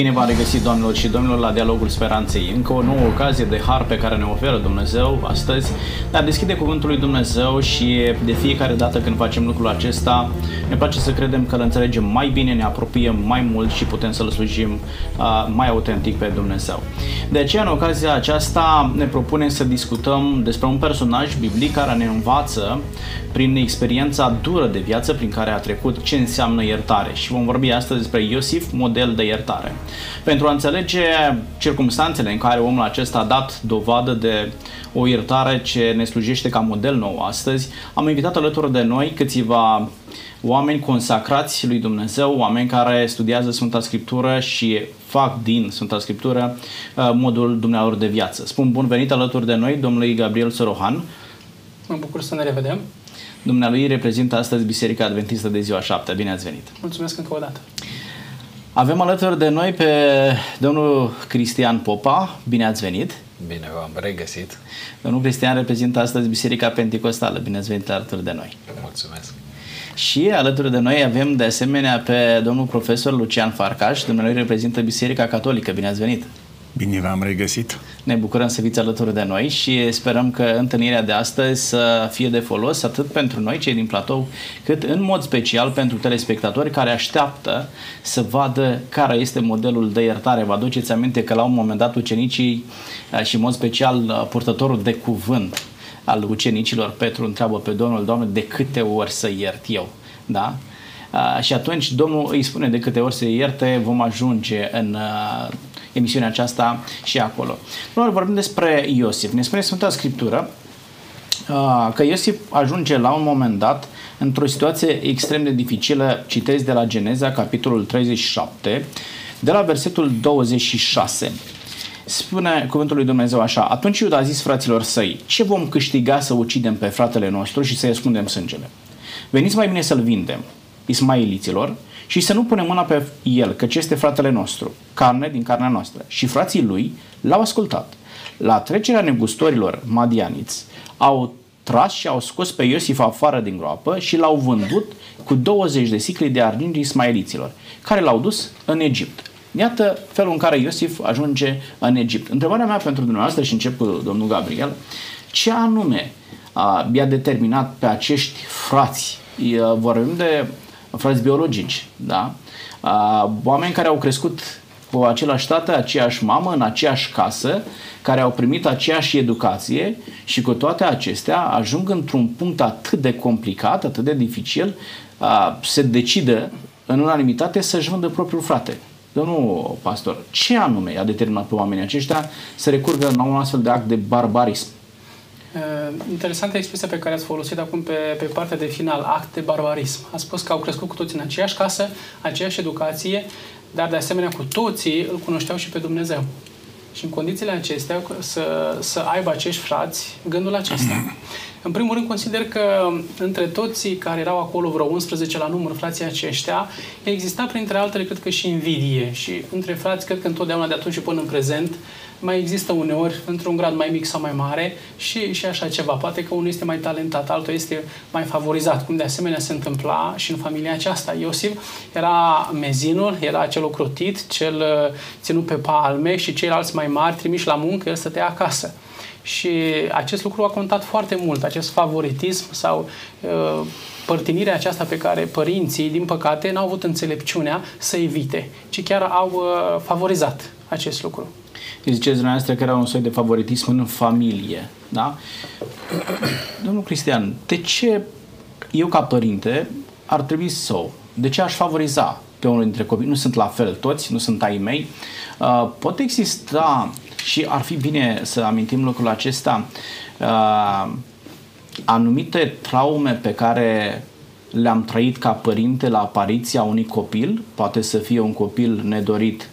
Bine v-am regăsit, doamnelor și domnilor, la Dialogul Speranței. Încă o nouă ocazie de har pe care ne oferă Dumnezeu astăzi de a deschide Cuvântul lui Dumnezeu și de fiecare dată când facem lucrul acesta, ne place să credem că îl înțelegem mai bine, ne apropiem mai mult și putem să-L slujim uh, mai autentic pe Dumnezeu. De aceea, în ocazia aceasta, ne propunem să discutăm despre un personaj biblic care ne învață prin experiența dură de viață prin care a trecut ce înseamnă iertare. Și vom vorbi astăzi despre Iosif, model de iertare. Pentru a înțelege circumstanțele în care omul acesta a dat dovadă de o iertare ce ne slujește ca model nou astăzi, am invitat alături de noi câțiva oameni consacrați lui Dumnezeu, oameni care studiază Sfânta Scriptură și fac din Sfânta Scriptură uh, modul dumnealor de viață. Spun bun venit alături de noi domnului Gabriel Sorohan. Mă bucur să ne revedem. Dumnealui reprezintă astăzi Biserica Adventistă de ziua 7. Bine ați venit! Mulțumesc încă o dată! Avem alături de noi pe domnul Cristian Popa. Bine ați venit! Bine v-am regăsit! Domnul Cristian reprezintă astăzi Biserica Pentecostală. Bine ați venit alături de noi! Mulțumesc! Și alături de noi avem de asemenea pe domnul profesor Lucian Farcaș. Dumnealui reprezintă Biserica Catolică. Bine ați venit! Bine v-am regăsit! Ne bucurăm să fiți alături de noi și sperăm că întâlnirea de astăzi să fie de folos atât pentru noi, cei din platou, cât în mod special pentru telespectatori care așteaptă să vadă care este modelul de iertare. Vă aduceți aminte că la un moment dat ucenicii și în mod special purtătorul de cuvânt al ucenicilor, Petru întreabă pe Domnul, Doamne, de câte ori să iert eu? Da? Uh, și atunci Domnul îi spune de câte ori se ierte, vom ajunge în uh, emisiunea aceasta și acolo. Noi vorbim despre Iosif. Ne spune Sfânta Scriptură uh, că Iosif ajunge la un moment dat într-o situație extrem de dificilă. Citesc de la Geneza, capitolul 37, de la versetul 26. Spune cuvântul lui Dumnezeu așa, atunci Iuda a zis fraților săi, ce vom câștiga să ucidem pe fratele nostru și să-i ascundem sângele? Veniți mai bine să-l vindem, ismailiților, și să nu punem mâna pe el, căci este fratele nostru, carne din carnea noastră. Și frații lui l-au ascultat. La trecerea negustorilor madianiți, au tras și au scos pe Iosif afară din groapă și l-au vândut cu 20 de sicli de argint ismailiților, care l-au dus în Egipt. Iată felul în care Iosif ajunge în Egipt. Întrebarea mea pentru dumneavoastră și încep cu domnul Gabriel, ce anume i-a determinat pe acești frați? Vorbim de frați biologici, da? Oameni care au crescut cu același tată, aceeași mamă, în aceeași casă, care au primit aceeași educație și cu toate acestea ajung într-un punct atât de complicat, atât de dificil, se decide în unanimitate să-și vândă propriul frate. Domnul pastor, ce anume a determinat pe oamenii aceștia să recurgă la un astfel de act de barbarism? Uh, interesantă expresia pe care ați folosit acum pe, pe partea de final, act de barbarism. A spus că au crescut cu toții în aceeași casă, aceeași educație, dar de asemenea cu toții îl cunoșteau și pe Dumnezeu. Și în condițiile acestea să, să aibă acești frați gândul acesta. În primul rând, consider că între toții care erau acolo, vreo 11 la număr, frații aceștia, exista printre altele, cred că și invidie. Și între frați, cred că întotdeauna de atunci și până în prezent, mai există uneori, într-un grad mai mic sau mai mare, și, și așa ceva. Poate că unul este mai talentat, altul este mai favorizat, cum de asemenea se întâmpla și în familia aceasta. Iosif era mezinul, era cel ocrotit, cel uh, ținut pe palme și ceilalți mai mari trimiși la muncă, el stătea acasă. Și acest lucru a contat foarte mult, acest favoritism sau uh, părtinirea aceasta pe care părinții, din păcate, n-au avut înțelepciunea să evite, ci chiar au uh, favorizat acest lucru. Ziceți dumneavoastră că era un soi de favoritism în familie, da? Domnul Cristian, de ce eu ca părinte ar trebui să de ce aș favoriza pe unul dintre copii? Nu sunt la fel toți, nu sunt ai mei. Uh, pot exista și ar fi bine să amintim lucrul acesta uh, anumite traume pe care le-am trăit ca părinte la apariția unui copil, poate să fie un copil nedorit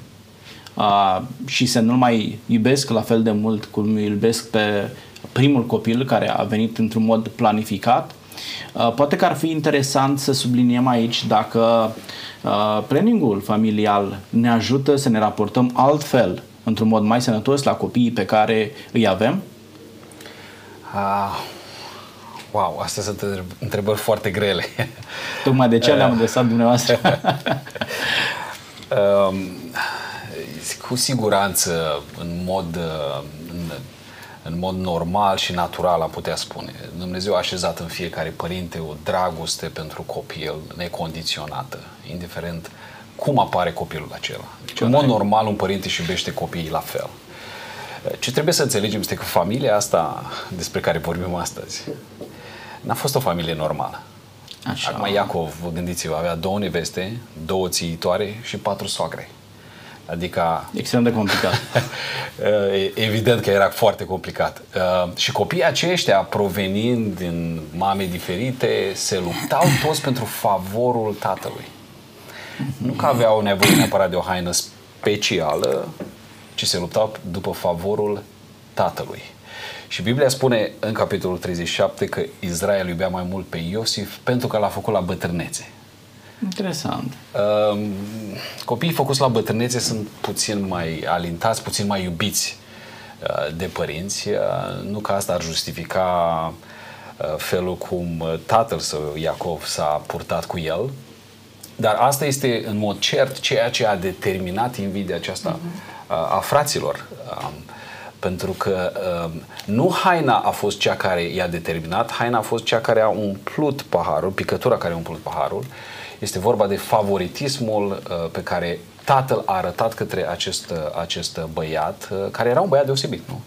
uh, și să nu mai iubesc la fel de mult cum iubesc pe primul copil care a venit într-un mod planificat. Uh, poate că ar fi interesant să subliniem aici dacă uh, planningul familial ne ajută să ne raportăm altfel, într-un mod mai sănătos la copiii pe care îi avem? Uh, wow, astea sunt întrebări foarte grele. Tocmai de ce le-am adresat dumneavoastră? uh, cu siguranță, în mod, uh, în, în mod normal și natural, am putea spune. Dumnezeu a așezat în fiecare părinte o dragoste pentru copil necondiționată, indiferent cum apare copilul acela. Deci, în mod normal, un părinte își iubește copiii la fel. Ce trebuie să înțelegem este că familia asta despre care vorbim astăzi n-a fost o familie normală. Așa. Acum Iacov, vă gândiți-vă, avea două neveste, două țiitoare și patru soacre. Adică... Extrem de complicat. Evident că era foarte complicat. Uh, și copiii aceștia, provenind din mame diferite, se luptau toți pentru favorul tatălui. Nu că aveau nevoie neapărat de o haină specială, ci se luptau după favorul tatălui. Și Biblia spune în capitolul 37 că Israel iubea mai mult pe Iosif pentru că l-a făcut la bătrânețe. Interesant. Uh, copiii făcuți la bătrânețe sunt puțin mai alintați, puțin mai iubiți uh, de părinți. Uh, nu că asta ar justifica uh, felul cum tatăl său, Iacov, s-a purtat cu el, dar asta este în mod cert ceea ce a determinat invidia aceasta uh-huh. a fraților. Um, pentru că um, nu haina a fost cea care i-a determinat, haina a fost cea care a umplut paharul, picătura care a umplut paharul. Este vorba de favoritismul uh, pe care tatăl a arătat către acest, uh, acest băiat, uh, care era un băiat deosebit, nu?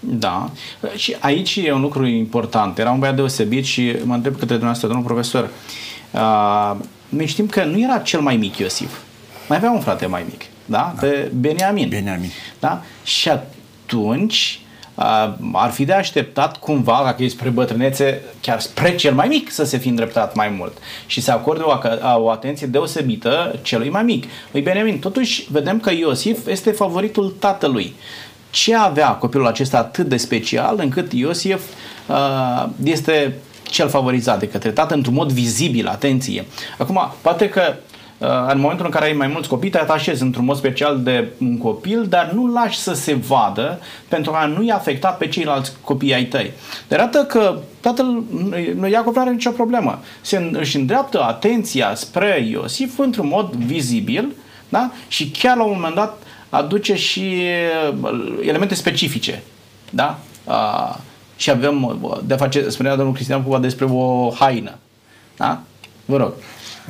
Da. Și aici e un lucru important. Era un băiat deosebit și mă întreb către dumneavoastră, domnul profesor, uh, noi știm că nu era cel mai mic Iosif. Mai avea un frate mai mic, da? da. Pe Beniamin. Beniamin. Da? Și atunci ar fi de așteptat cumva, dacă e spre bătrânețe, chiar spre cel mai mic să se fi îndreptat mai mult și să acorde o, o atenție deosebită celui mai mic. Lui Beniamin, totuși vedem că Iosif este favoritul tatălui. Ce avea copilul acesta atât de special încât Iosif uh, este cel favorizat de către tată într-un mod vizibil, atenție. Acum, poate că uh, în momentul în care ai mai mulți copii, te atașezi într-un mod special de un copil, dar nu lași să se vadă pentru a nu-i afecta pe ceilalți copii ai tăi. De arată că tatăl Iacov nu are nicio problemă. Se își îndreaptă atenția spre Iosif într-un mod vizibil da? și chiar la un moment dat aduce și uh, elemente specifice. Da? Uh, și avem de a face, spunea domnul Cristian Cuba despre o haină. Da? Vă rog.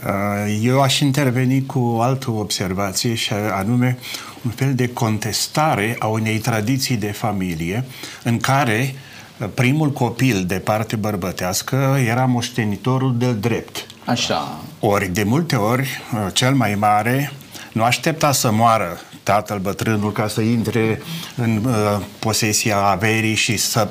Uh, eu aș interveni cu o altă observație și anume un fel de contestare a unei tradiții de familie în care uh, primul copil de parte bărbătească era moștenitorul de drept. Așa. Ori, de multe ori, uh, cel mai mare nu aștepta să moară tatăl bătrânul ca să intre în uh, posesia averii și să...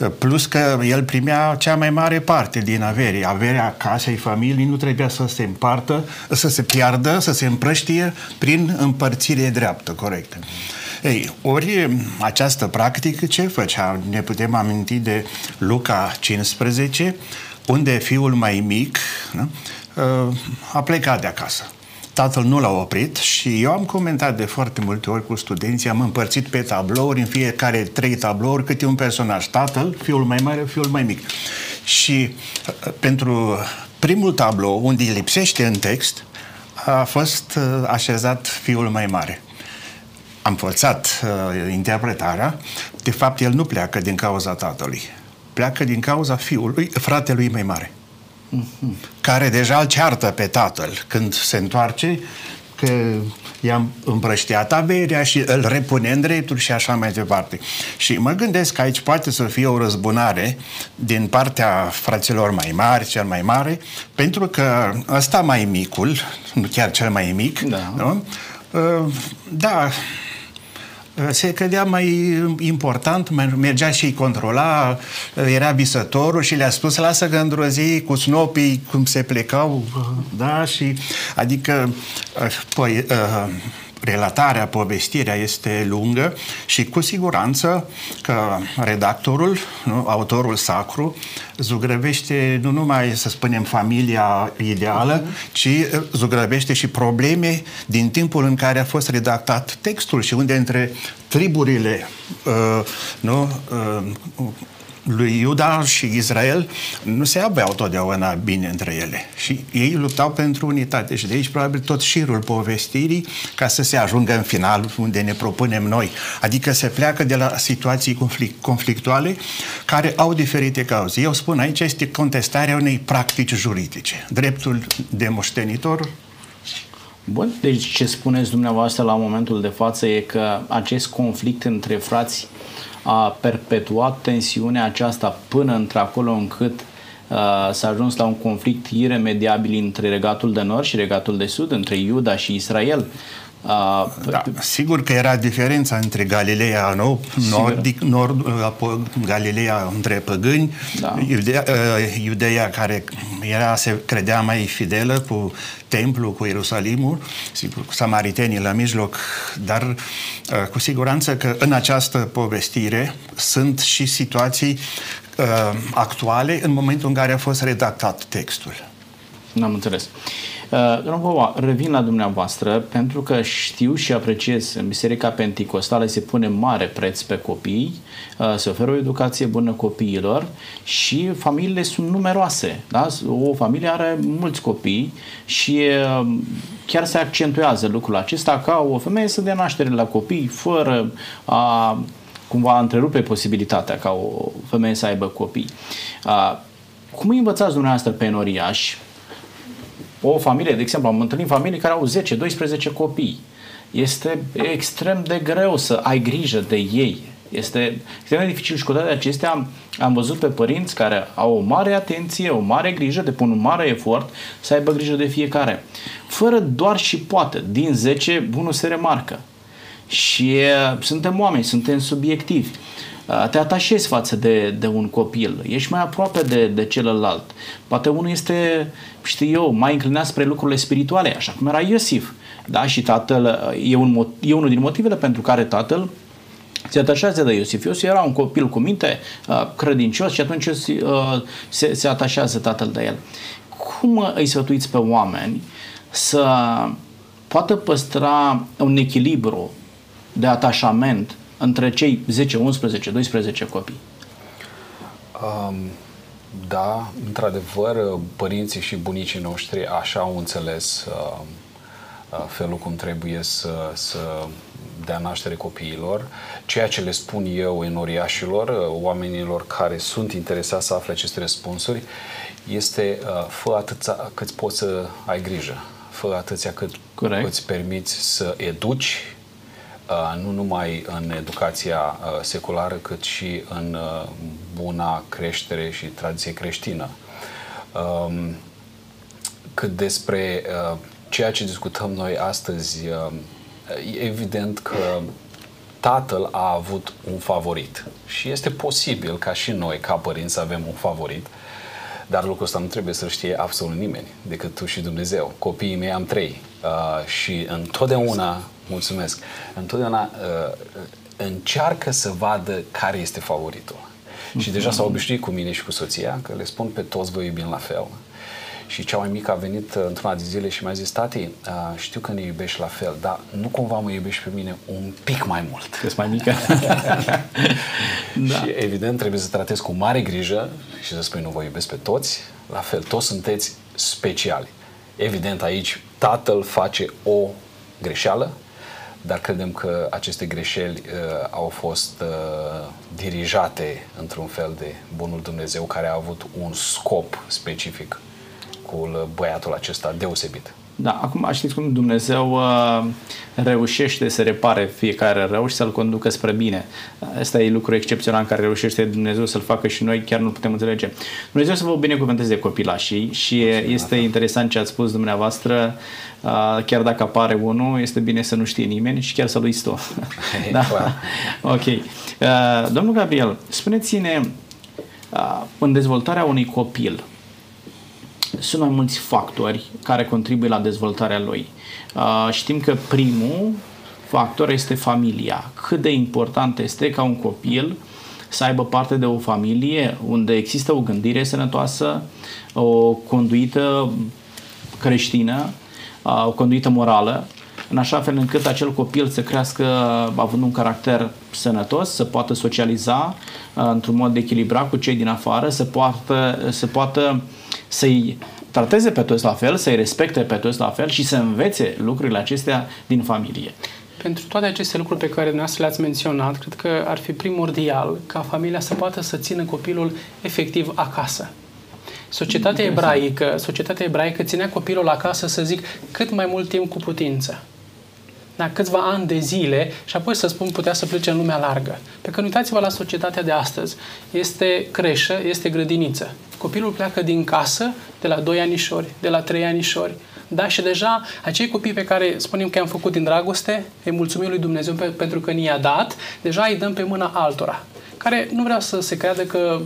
Uh, plus că el primea cea mai mare parte din averii. Averea casei familiei nu trebuia să se împartă, să se piardă, să se împrăștie prin împărțire dreaptă, corectă. Ei, ori această practică ce făcea? Ne putem aminti de Luca 15, unde fiul mai mic nu? Uh, a plecat de acasă tatăl nu l-a oprit și eu am comentat de foarte multe ori cu studenții, am împărțit pe tablouri, în fiecare trei tablouri, câte un personaj. Tatăl, fiul mai mare, fiul mai mic. Și uh, pentru primul tablou, unde lipsește în text, a fost uh, așezat fiul mai mare. Am forțat uh, interpretarea. De fapt, el nu pleacă din cauza tatălui. Pleacă din cauza fiului, fratelui mai mare care deja îl ceartă pe tatăl când se întoarce, că i-am împrăștiat averea și îl repune în drepturi și așa mai departe. Și mă gândesc că aici poate să fie o răzbunare din partea fraților mai mari, cel mai mare, pentru că ăsta mai micul, nu chiar cel mai mic, da, nu? Uh, da se credea mai important, mergea și îi controla, era visătorul și le-a spus lasă că într-o zi cu snopii cum se plecau, da, și adică păi, relatarea, povestirea este lungă și cu siguranță că redactorul, nu, autorul sacru, zugrăvește nu numai, să spunem, familia ideală, uh-huh. ci uh, zugrăvește și probleme din timpul în care a fost redactat textul și unde între triburile uh, nu, uh, lui Iuda și Israel nu se aveau totdeauna bine între ele și ei luptau pentru unitate și de aici probabil tot șirul povestirii ca să se ajungă în final unde ne propunem noi. Adică se pleacă de la situații conflict, conflictuale care au diferite cauze. Eu spun aici este contestarea unei practici juridice. Dreptul de moștenitor Bun, deci ce spuneți dumneavoastră la momentul de față e că acest conflict între frați a perpetuat tensiunea aceasta până într-acolo încât uh, s-a ajuns la un conflict iremediabil între regatul de nord și regatul de sud, între Iuda și Israel. Uh, da, sigur că era diferența între Galileea nou, nordic, nord, uh, Galileea între păgâni, da. Iudea, uh, Iudeea care era, se credea mai fidelă cu templu, cu Ierusalimul, sigur, cu samaritenii la mijloc, dar uh, cu siguranță că în această povestire sunt și situații uh, actuale în momentul în care a fost redactat textul. N-am înțeles. Uh, Uh, domnul Pova, revin la dumneavoastră pentru că știu și apreciez în Biserica Pentecostală se pune mare preț pe copii, uh, se oferă o educație bună copiilor și familiile sunt numeroase. Da? O familie are mulți copii și uh, chiar se accentuează lucrul acesta ca o femeie să dea naștere la copii fără a cumva întrerupe posibilitatea ca o femeie să aibă copii. Cum îi învățați dumneavoastră pe noriași o familie, de exemplu, am întâlnit familii care au 10-12 copii. Este extrem de greu să ai grijă de ei. Este extrem de dificil și cu toate acestea am, am văzut pe părinți care au o mare atenție, o mare grijă, depun un mare efort să aibă grijă de fiecare. Fără doar și poate, din 10, unul se remarcă. Și e, suntem oameni, suntem subiectivi te atașezi față de, de un copil, ești mai aproape de, de celălalt. Poate unul este, știu eu, mai înclinat spre lucrurile spirituale, așa cum era Iosif. Da? Și tatăl, e, un, e unul din motivele pentru care tatăl se atașează de Iosif. Iosif era un copil cu minte, credincios și atunci se, se atașează tatăl de el. Cum îi sfătuiți pe oameni să poată păstra un echilibru de atașament între cei 10, 11, 12 copii? Um, da, într-adevăr, părinții și bunicii noștri așa au înțeles uh, uh, felul cum trebuie să, să dea naștere copiilor. Ceea ce le spun eu enoriașilor, uh, oamenilor care sunt interesați să afle aceste răspunsuri, este uh, fă atâția cât poți să ai grijă, fă atâția cât Corect. îți permiți să educi, Uh, nu numai în educația uh, seculară, cât și în uh, buna creștere și tradiție creștină. Um, cât despre ceea ce discutăm noi astăzi, e evident că tatăl a avut un favorit și este posibil ca și noi, ca părinți, să avem un favorit, dar lucrul ăsta nu trebuie să știe absolut nimeni, decât tu și Dumnezeu. Copiii mei am trei uh, și întotdeauna Mulțumesc. Întotdeauna uh, încearcă să vadă care este favoritul. Mm-hmm. Și deja s-au obișnuit cu mine și cu soția că le spun pe toți vă iubim la fel. Și cea mai mică a venit uh, într-una de zile și mi-a zis, tati, uh, știu că ne iubești la fel, dar nu cumva mă iubești pe mine un pic mai mult. Ești mai mică. da. Și evident trebuie să tratezi cu mare grijă și să spui nu vă iubesc pe toți, la fel, toți sunteți speciali. Evident aici tatăl face o greșeală, dar credem că aceste greșeli uh, au fost uh, dirijate într-un fel de Bunul Dumnezeu care a avut un scop specific cu băiatul acesta deosebit. Da, acum știți cum Dumnezeu uh, reușește să repare fiecare rău și să-l conducă spre bine. Asta e lucru excepțional în care reușește Dumnezeu să-l facă și noi chiar nu putem înțelege. Dumnezeu să vă binecuvânteze copilașii și este interesant ce ați spus dumneavoastră, uh, chiar dacă apare unul, este bine să nu știe nimeni și chiar să-l uiți tu. da? ok. Uh, domnul Gabriel, spuneți-ne uh, în dezvoltarea unui copil, sunt mai mulți factori care contribuie la dezvoltarea lui. Uh, știm că primul factor este familia. Cât de important este ca un copil să aibă parte de o familie unde există o gândire sănătoasă, o conduită creștină, uh, o conduită morală în așa fel încât acel copil să crească având un caracter sănătos, să poată socializa uh, într-un mod echilibrat cu cei din afară, să poată, să poată să-i trateze pe toți la fel, să-i respecte pe toți la fel și să învețe lucrurile acestea din familie. Pentru toate aceste lucruri pe care dumneavoastră le-ați menționat, cred că ar fi primordial ca familia să poată să țină copilul efectiv acasă. Societatea ebraică, societatea ebraică ținea copilul acasă, să zic, cât mai mult timp cu putință. Da, câțiva ani de zile și apoi să spun putea să plece în lumea largă. Pe că uitați-vă la societatea de astăzi. Este creșă, este grădiniță. Copilul pleacă din casă de la 2 anișori, de la 3 anișori. Da, și deja acei copii pe care spunem că i-am făcut din dragoste, îi mulțumim lui Dumnezeu pe, pentru că ni-a dat, deja îi dăm pe mâna altora care nu vreau să se creadă că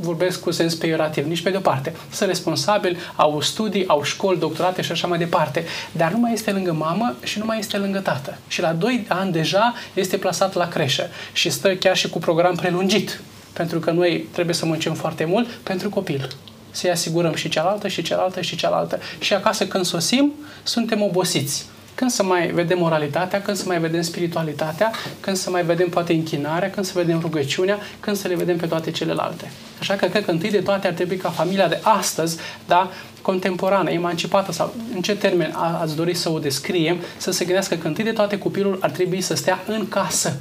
vorbesc cu sens peiorativ, nici pe de-o Sunt responsabili, au studii, au școli, doctorate și așa mai departe, dar nu mai este lângă mamă și nu mai este lângă tată. Și la 2 ani deja este plasat la creșă și stă chiar și cu program prelungit, pentru că noi trebuie să muncim foarte mult pentru copil. Să-i asigurăm și cealaltă, și cealaltă, și cealaltă. Și acasă când sosim, suntem obosiți când să mai vedem moralitatea, când să mai vedem spiritualitatea, când să mai vedem poate închinarea, când să vedem rugăciunea, când să le vedem pe toate celelalte. Așa că cred că întâi de toate ar trebui ca familia de astăzi, da, contemporană, emancipată sau în ce termen ați dori să o descriem, să se gândească că întâi de toate copilul ar trebui să stea în casă.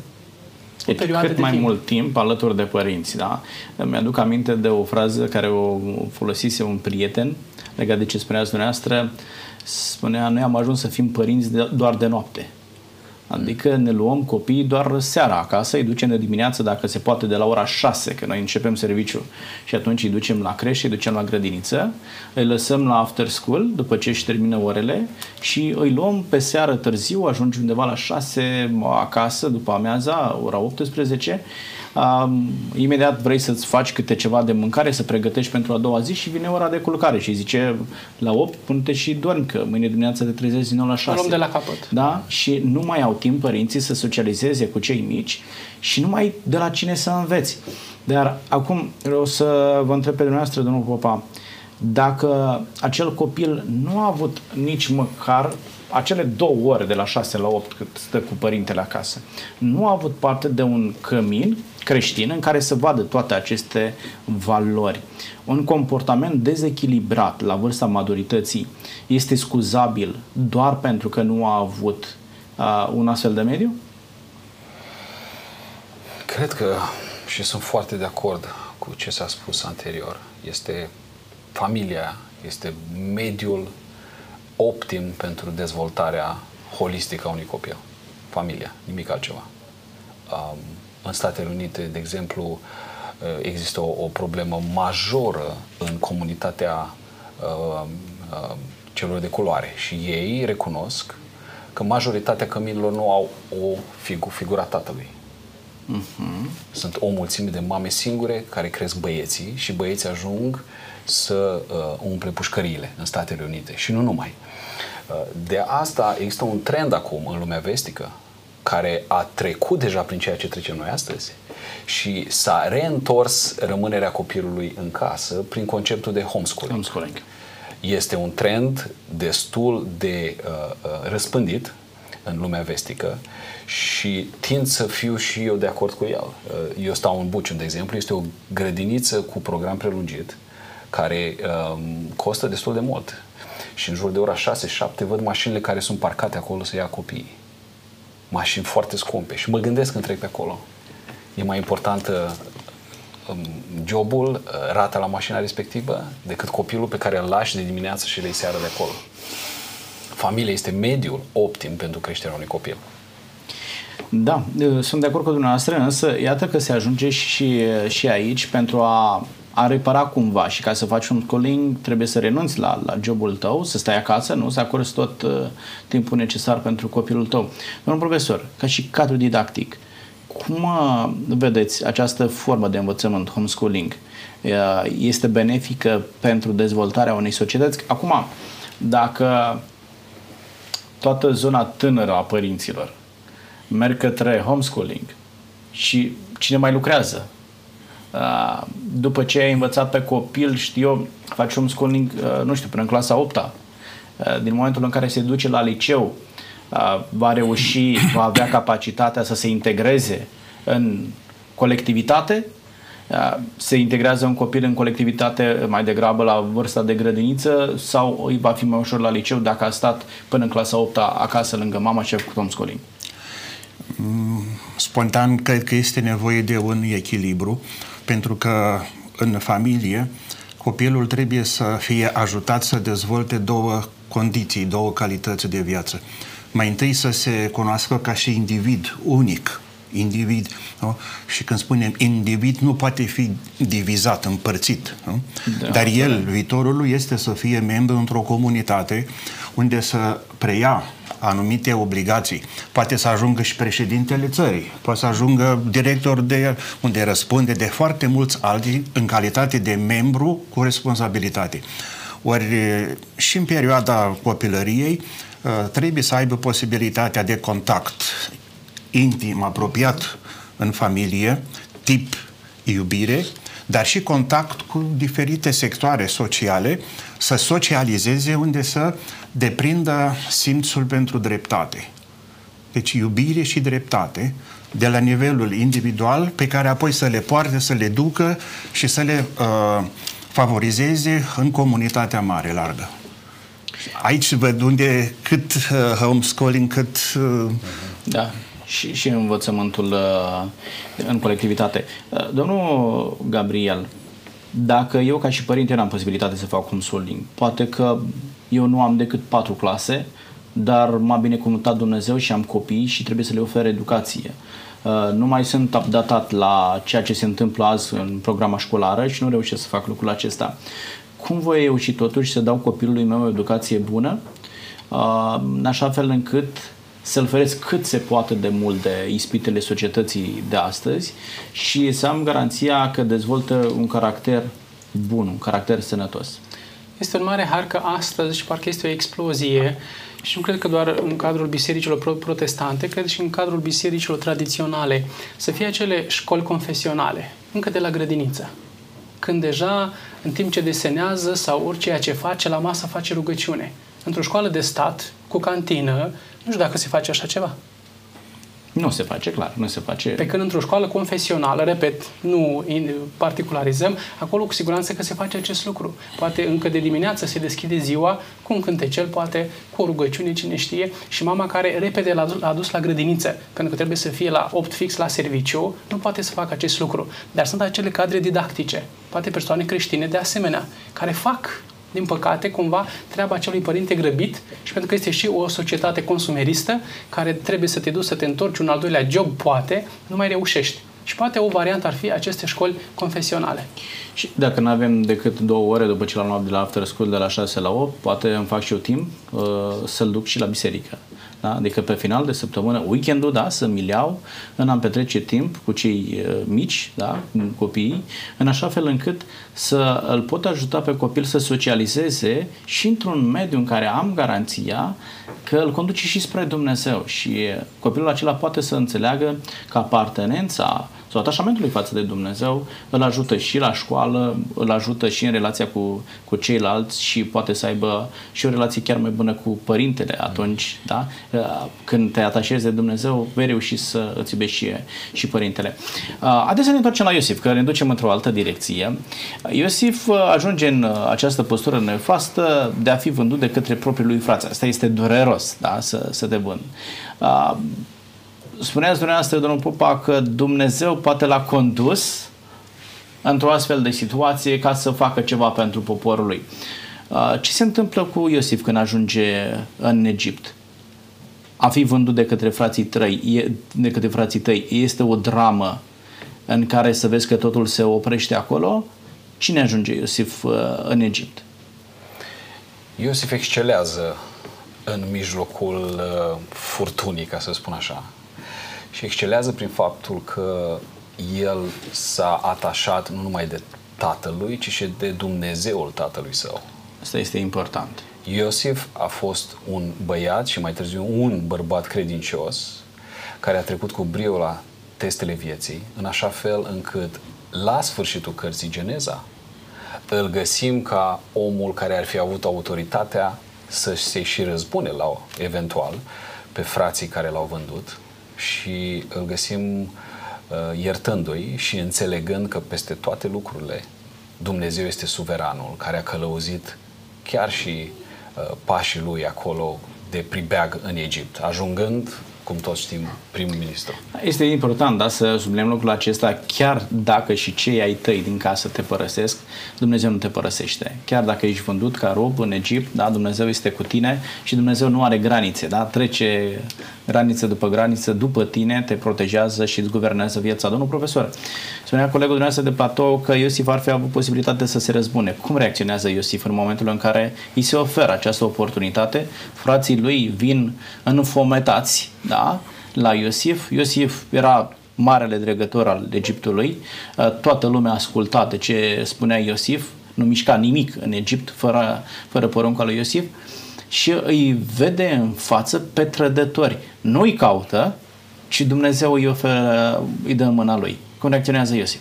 Deci cât de mai timp. mult timp alături de părinți, da? Mi-aduc aminte de o frază care o folosise un prieten legat de ce spuneați dumneavoastră, spunea, noi am ajuns să fim părinți de, doar de noapte. Adică ne luăm copiii doar seara acasă, îi ducem de dimineață, dacă se poate, de la ora 6, că noi începem serviciul. Și atunci îi ducem la creșă, îi ducem la grădiniță, îi lăsăm la after school după ce își termină orele și îi luăm pe seară târziu, ajungi undeva la 6 acasă, după amiaza, ora 18 um, imediat vrei să-ți faci câte ceva de mâncare, să pregătești pentru a doua zi și vine ora de culcare și zice la 8 pune-te și dormi, că mâine dimineața te trezești din nou la 6. Luăm de la capăt. Da? Și nu mai au timp părinții să socializeze cu cei mici și nu mai de la cine să înveți. Dar acum vreau să vă întreb pe dumneavoastră, domnul Popa, dacă acel copil nu a avut nici măcar acele două ore de la 6 la 8 cât stă cu părintele acasă, nu a avut parte de un cămin creștin în care să vadă toate aceste valori. Un comportament dezechilibrat la vârsta madurității este scuzabil doar pentru că nu a avut uh, un astfel de mediu? Cred că și sunt foarte de acord cu ce s-a spus anterior. Este familia, este mediul optim pentru dezvoltarea holistică a unui copil. Familia, nimic altceva. Um, în Statele Unite, de exemplu, uh, există o, o problemă majoră în comunitatea uh, uh, celor de culoare și ei recunosc că majoritatea căminilor nu au o figu, figura tatălui. Uh-huh. Sunt o mulțime de mame singure care cresc băieții și băieții ajung să uh, umple pușcăriile în Statele Unite și nu numai. Uh, de asta există un trend acum în lumea vestică care a trecut deja prin ceea ce trecem noi astăzi și s-a reîntors rămânerea copilului în casă prin conceptul de homeschooling. homeschooling. Este un trend destul de uh, uh, răspândit în lumea vestică și tind să fiu și eu de acord cu el. Uh, eu stau în Buciun, de exemplu, este o grădiniță cu program prelungit care uh, costă destul de mult. Și în jur de ora 6-7 văd mașinile care sunt parcate acolo să ia copiii mașini foarte scumpe și mă gândesc când trec pe acolo. E mai importantă um, jobul, uh, rata la mașina respectivă, decât copilul pe care îl lași de dimineață și de seară de acolo. Familia este mediul optim pentru creșterea unui copil. Da, uh, sunt de acord cu dumneavoastră, însă iată că se ajunge și, și aici pentru a a repara cumva și ca să faci un schooling trebuie să renunți la, la jobul tău, să stai acasă, nu? Să acorzi tot uh, timpul necesar pentru copilul tău. Domnul profesor, ca și cadru didactic, cum uh, vedeți această formă de învățământ, homeschooling? Uh, este benefică pentru dezvoltarea unei societăți? Acum, dacă toată zona tânără a părinților merg către homeschooling și cine mai lucrează? Uh, după ce ai învățat pe copil, știu eu, faci homeschooling, uh, nu știu, până în clasa 8 -a. Uh, din momentul în care se duce la liceu, uh, va reuși, va avea capacitatea să se integreze în colectivitate, uh, se integrează un copil în colectivitate mai degrabă la vârsta de grădiniță sau îi va fi mai ușor la liceu dacă a stat până în clasa 8 acasă lângă mama și a făcut homeschooling? Spontan cred că este nevoie de un echilibru pentru că în familie copilul trebuie să fie ajutat să dezvolte două condiții, două calități de viață. Mai întâi să se cunoască ca și individ unic, individ. Nu? Și când spunem individ, nu poate fi divizat, împărțit. Nu? Da, Dar el, viitorul lui, este să fie membru într-o comunitate unde să preia anumite obligații. Poate să ajungă și președintele țării, poate să ajungă director de unde răspunde de foarte mulți alții în calitate de membru cu responsabilitate. Ori și în perioada copilăriei trebuie să aibă posibilitatea de contact intim, apropiat în familie, tip iubire, dar și contact cu diferite sectoare sociale, să socializeze unde să deprindă simțul pentru dreptate. Deci iubire și dreptate de la nivelul individual pe care apoi să le poarte, să le ducă și să le uh, favorizeze în comunitatea mare, largă. Aici văd unde cât uh, homeschooling, cât... Uh, da, și, și învățământul uh, în colectivitate. Uh, domnul Gabriel, dacă eu ca și părinte n-am posibilitate să fac homeschooling, poate că eu nu am decât patru clase, dar m-a binecuvântat Dumnezeu și am copii și trebuie să le ofer educație. Uh, nu mai sunt updatat la ceea ce se întâmplă azi în programa școlară și nu reușesc să fac lucrul acesta. Cum voi reuși totuși să dau copilului meu o educație bună, uh, în așa fel încât să-l feresc cât se poate de mult de ispitele societății de astăzi și să am garanția că dezvoltă un caracter bun, un caracter sănătos. Este un mare har că astăzi și parcă este o explozie și nu cred că doar în cadrul bisericilor protestante, cred și în cadrul bisericilor tradiționale, să fie acele școli confesionale, încă de la grădiniță. Când deja, în timp ce desenează sau orice ce face, la masă face rugăciune. Într-o școală de stat, cu cantină, nu știu dacă se face așa ceva. Nu se face, clar, nu se face. Pe când într-o școală confesională, repet, nu particularizăm, acolo cu siguranță că se face acest lucru. Poate încă de dimineață se deschide ziua cu un cântecel, poate cu o rugăciune, cine știe, și mama care repede l-a dus la grădiniță, pentru că trebuie să fie la 8 fix la serviciu, nu poate să facă acest lucru. Dar sunt acele cadre didactice, poate persoane creștine de asemenea, care fac din păcate, cumva, treaba acelui părinte grăbit și pentru că este și o societate consumeristă care trebuie să te duci să te întorci un al doilea job, poate, nu mai reușești. Și poate o variantă ar fi aceste școli confesionale. Și dacă nu avem decât două ore după ce l-am luat de la after school de la 6 la 8, poate îmi fac și eu timp uh, să-l duc și la biserică. Da? Adică pe final de săptămână, weekendul, da, să-mi iau în a petrece timp cu cei uh, mici, da, cu copiii, în așa fel încât să îl pot ajuta pe copil să socializeze și într-un mediu în care am garanția că îl conduce și spre Dumnezeu și copilul acela poate să înțeleagă că apartenența sau atașamentul lui față de Dumnezeu îl ajută și la școală, îl ajută și în relația cu, cu ceilalți și poate să aibă și o relație chiar mai bună cu părintele atunci, da? Când te atașezi de Dumnezeu, vei reuși să îți iubești și, și părintele. Haideți să ne întoarcem la Iosif, că ne ducem într-o altă direcție. Iosif ajunge în această postură nefastă de a fi vândut de către propriul lui frață. Asta este dureros, da? Să, să te vând spuneați dumneavoastră, domnul Popa, că Dumnezeu poate l-a condus într-o astfel de situație ca să facă ceva pentru poporul lui. Uh, ce se întâmplă cu Iosif când ajunge în Egipt? A fi vândut de către frații tăi, de către frații tăi este o dramă în care să vezi că totul se oprește acolo? Cine ajunge Iosif uh, în Egipt? Iosif excelează în mijlocul uh, furtunii, ca să spun așa și excelează prin faptul că el s-a atașat nu numai de tatălui, ci și de Dumnezeul tatălui său. Asta este important. Iosif a fost un băiat și mai târziu un bărbat credincios care a trecut cu brio la testele vieții, în așa fel încât la sfârșitul cărții Geneza îl găsim ca omul care ar fi avut autoritatea să se și răzbune la eventual pe frații care l-au vândut și îl găsim uh, iertându-i și înțelegând că peste toate lucrurile Dumnezeu este suveranul care a călăuzit chiar și uh, pașii lui acolo de pribeag în Egipt, ajungând cum toți știm, primul ministru. Este important, da, să subliniem lucrul acesta, chiar dacă și cei ai tăi din casă te părăsesc, Dumnezeu nu te părăsește. Chiar dacă ești vândut ca rob în Egipt, da, Dumnezeu este cu tine și Dumnezeu nu are granițe, da, trece graniță după graniță, după tine, te protejează și îți guvernează viața. Domnul profesor, spunea colegul dumneavoastră de platou că Iosif ar fi avut posibilitate să se răzbune. Cum reacționează Iosif în momentul în care îi se oferă această oportunitate? Frații lui vin înfometați, da, la Iosif. Iosif era marele dregător al Egiptului. Toată lumea asculta de ce spunea Iosif, nu mișca nimic în Egipt fără, fără poruncul lui Iosif și îi vede în față pe trădători. Nu îi caută, ci Dumnezeu îi, oferă, îi dă în mâna lui. Cum reacționează Iosif?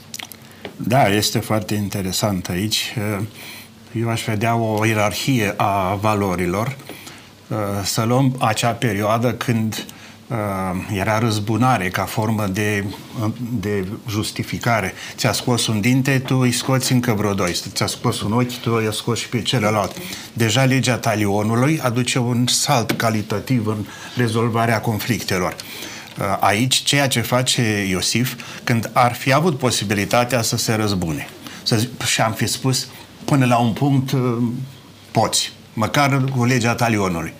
Da, este foarte interesant aici. Eu aș vedea o ierarhie a valorilor. Să luăm acea perioadă când uh, era răzbunare ca formă de, de justificare. Ți-a scos un dinte, tu îi scoți încă vreo doi. Ți-a scos un ochi, tu îi scoți și pe celălalt. Deja legea talionului aduce un salt calitativ în rezolvarea conflictelor. Uh, aici, ceea ce face Iosif, când ar fi avut posibilitatea să se răzbune, să zic, și am fi spus, până la un punct uh, poți, măcar cu legea talionului.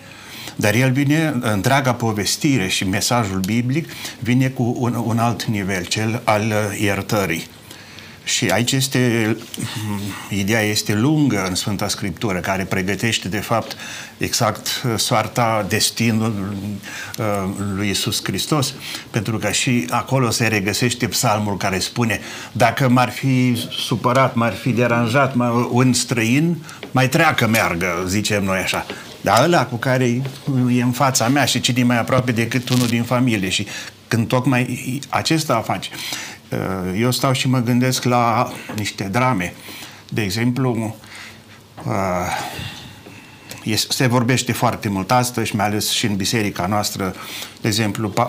Dar el vine, întreaga povestire și mesajul biblic vine cu un, un alt nivel, cel al iertării. Și aici este, ideea este lungă în Sfânta Scriptură, care pregătește, de fapt, exact soarta, destinul uh, lui Isus Hristos, pentru că și acolo se regăsește psalmul care spune dacă m-ar fi supărat, m-ar fi deranjat un străin, mai treacă meargă, zicem noi așa. Dar ăla cu care e în fața mea și cine mai aproape decât unul din familie și când tocmai acesta face. Uh, eu stau și mă gândesc la niște drame. De exemplu, uh, se vorbește foarte mult astăzi, mai ales și în biserica noastră. De exemplu, uh,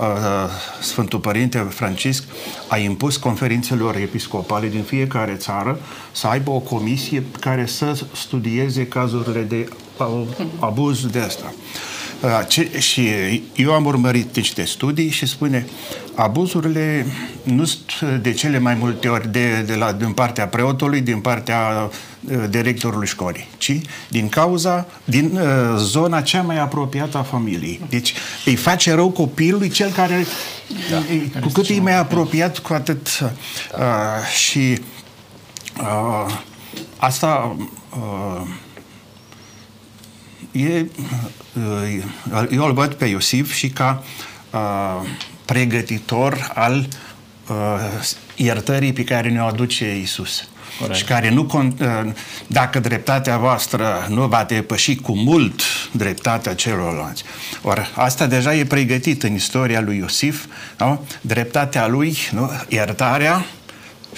Sfântul Părinte Francisc a impus conferințelor episcopale din fiecare țară să aibă o comisie care să studieze cazurile de abuz de asta. Ce, și eu am urmărit niște studii și spune abuzurile nu sunt de cele mai multe ori de, de la, din partea preotului, din partea uh, directorului școlii, ci din cauza, din uh, zona cea mai apropiată a familiei. Deci îi face rău copilului cel care, da, uh, cu cât e mai apropiat, cu atât. Da. Uh, și uh, asta uh, e, uh, eu îl văd pe Iosif și ca uh, pregătitor al uh, iertării pe care ne-o aduce Isus. Corect. Și care nu, uh, dacă dreptatea voastră nu va depăși cu mult dreptatea celorlalți. Ori asta deja e pregătit în istoria lui Iosif, nu? dreptatea lui, nu? iertarea,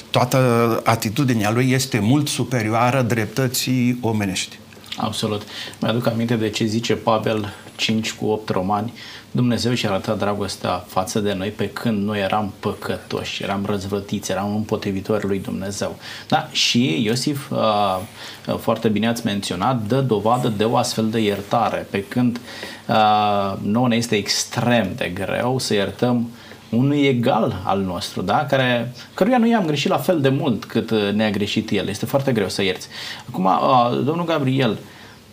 toată atitudinea lui este mult superioară dreptății omenești. Absolut. Mi-aduc aminte de ce zice Pavel 5 cu 8 romani. Dumnezeu și-a arătat dragostea față de noi pe când noi eram păcătoși, eram răzvrătiți, eram împotrivitori lui Dumnezeu. Da, și Iosif, uh, foarte bine ați menționat, dă dovadă de o astfel de iertare, pe când uh, nouă ne este extrem de greu să iertăm unui egal al nostru, da? Care, căruia nu i-am greșit la fel de mult cât ne-a greșit el. Este foarte greu să ierți. Acum, domnul Gabriel,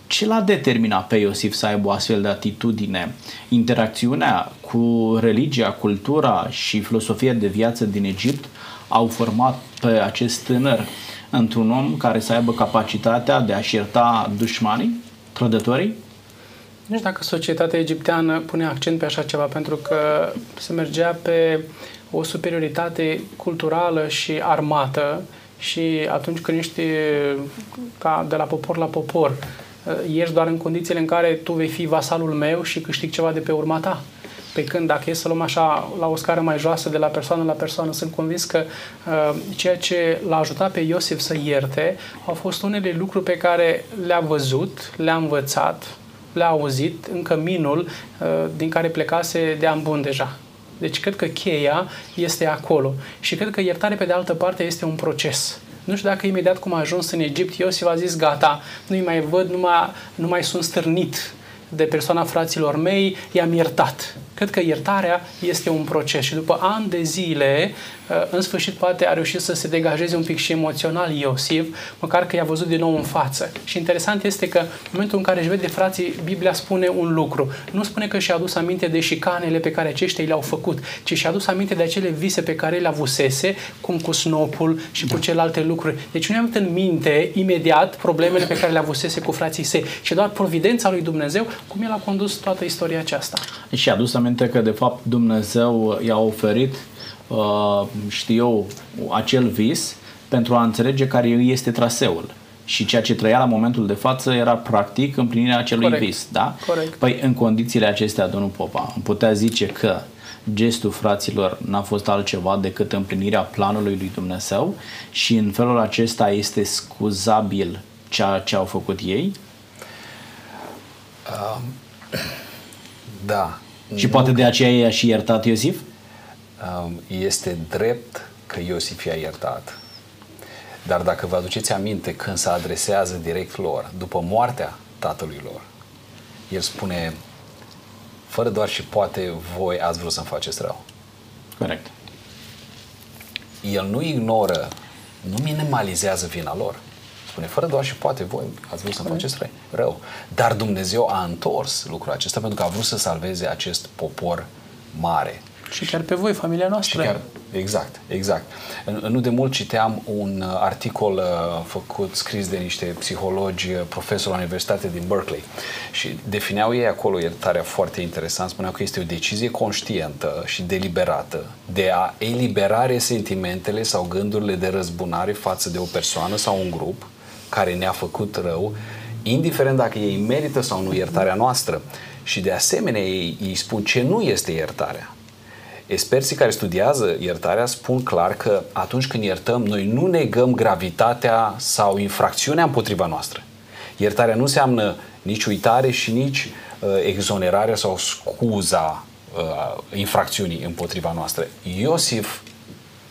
ce l-a determinat pe Iosif să aibă o astfel de atitudine? Interacțiunea cu religia, cultura și filosofia de viață din Egipt au format pe acest tânăr într-un om care să aibă capacitatea de a-și ierta dușmanii, trădătorii? Nu știu dacă societatea egipteană pune accent pe așa ceva, pentru că se mergea pe o superioritate culturală și armată și atunci când ești ca de la popor la popor, ești doar în condițiile în care tu vei fi vasalul meu și câștig ceva de pe urma ta. Pe când dacă e să luăm așa la o scară mai joasă de la persoană la persoană, sunt convins că uh, ceea ce l-a ajutat pe Iosif să ierte au fost unele lucruri pe care le-a văzut, le-a învățat, le-a auzit în căminul uh, din care plecase de an bun deja. Deci cred că cheia este acolo. Și cred că iertare, pe de altă parte, este un proces. Nu știu dacă imediat cum a ajuns în Egipt, Iosif a zis, gata, nu-i mai văd, nu mai, nu mai sunt stârnit de persoana fraților mei, i-am iertat. Cred că iertarea este un proces și după ani de zile, uh, în sfârșit poate a reușit să se degajeze un pic și emoțional Iosif, măcar că i-a văzut din nou în față. Și interesant este că în momentul în care își vede frații, Biblia spune un lucru. Nu spune că și-a adus aminte de șicanele pe care aceștia le-au făcut, ci și-a adus aminte de acele vise pe care le avusese, cum cu snopul și da. cu celelalte lucruri. Deci nu i-a în minte imediat problemele pe care le avusese cu frații săi, și doar providența lui Dumnezeu, cum el a condus toată istoria aceasta. Și a adus aminte că de fapt Dumnezeu i-a oferit, uh, știu eu, acel vis pentru a înțelege care este traseul. Și ceea ce trăia la momentul de față era practic împlinirea acelui Corect. vis. Da? Corect. Păi în condițiile acestea, domnul Popa, am putea zice că gestul fraților n-a fost altceva decât împlinirea planului lui Dumnezeu și în felul acesta este scuzabil ceea ce au făcut ei? Uh, da, și poate de aceea i-a și iertat Iosif? Um, este drept că Iosif i-a iertat. Dar dacă vă aduceți aminte, când se adresează direct lor, după moartea tatălui lor, el spune, fără doar și poate voi ați vrut să-mi faceți rău. Corect. El nu ignoră, nu minimalizează vina lor. Spune, fără doar și poate voi ați vrut să-mi faceți rău. Dar Dumnezeu a întors lucrul acesta pentru că a vrut să salveze acest popor mare. Și chiar pe voi, familia noastră. Și chiar, exact, exact. Nu de mult citeam un uh, articol uh, făcut, scris de niște psihologi, uh, profesori la Universitatea din Berkeley și defineau ei acolo iertarea foarte interesant, spuneau că este o decizie conștientă și deliberată de a elibera resentimentele sau gândurile de răzbunare față de o persoană sau un grup care ne-a făcut rău, indiferent dacă ei merită sau nu iertarea noastră. Și de asemenea ei, ei spun ce nu este iertarea. Experții care studiază iertarea spun clar că atunci când iertăm, noi nu negăm gravitatea sau infracțiunea împotriva noastră. Iertarea nu înseamnă nici uitare și nici uh, exonerarea sau scuza uh, infracțiunii împotriva noastră. Iosif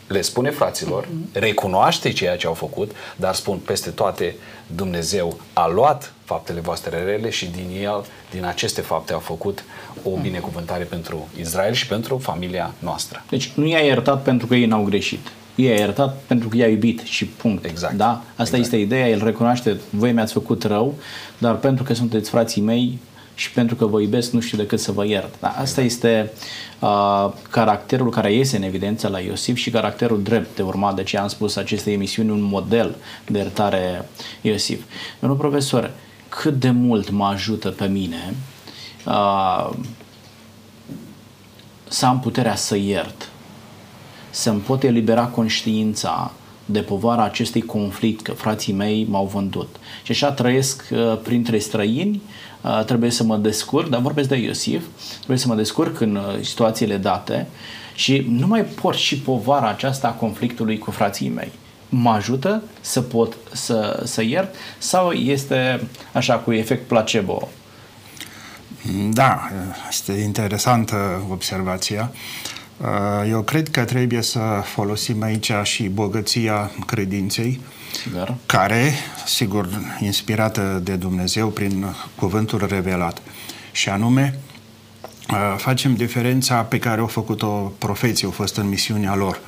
le spune fraților, recunoaște ceea ce au făcut, dar spun peste toate Dumnezeu a luat faptele voastre rele și din el, din aceste fapte a făcut o binecuvântare pentru Israel și pentru familia noastră. Deci nu i-a iertat pentru că ei n-au greșit. I-a iertat pentru că i-a iubit și punct. Exact. Da? Asta exact. este ideea, el recunoaște, voi mi-ați făcut rău, dar pentru că sunteți frații mei, și pentru că vă iubesc nu știu decât să vă iert. Da, asta este uh, caracterul care iese în evidență la Iosif și caracterul drept de urmat. De ce am spus aceste emisiuni un model de iertare Iosif. Domnul profesor, cât de mult mă ajută pe mine uh, să am puterea să iert, să-mi pot elibera conștiința de povara acestui conflict, că frații mei m-au vândut. Și așa trăiesc uh, printre străini, uh, trebuie să mă descurc, dar vorbesc de Iosif, trebuie să mă descurc în uh, situațiile date și nu mai port și povara aceasta a conflictului cu frații mei. Mă ajută să pot să, să iert sau este așa cu efect placebo? Da, este interesantă observația. Uh, eu cred că trebuie să folosim aici și bogăția credinței, Sigur. care, sigur, inspirată de Dumnezeu prin cuvântul revelat. Și anume, uh, facem diferența pe care au făcut-o profeții, au fost în misiunea lor.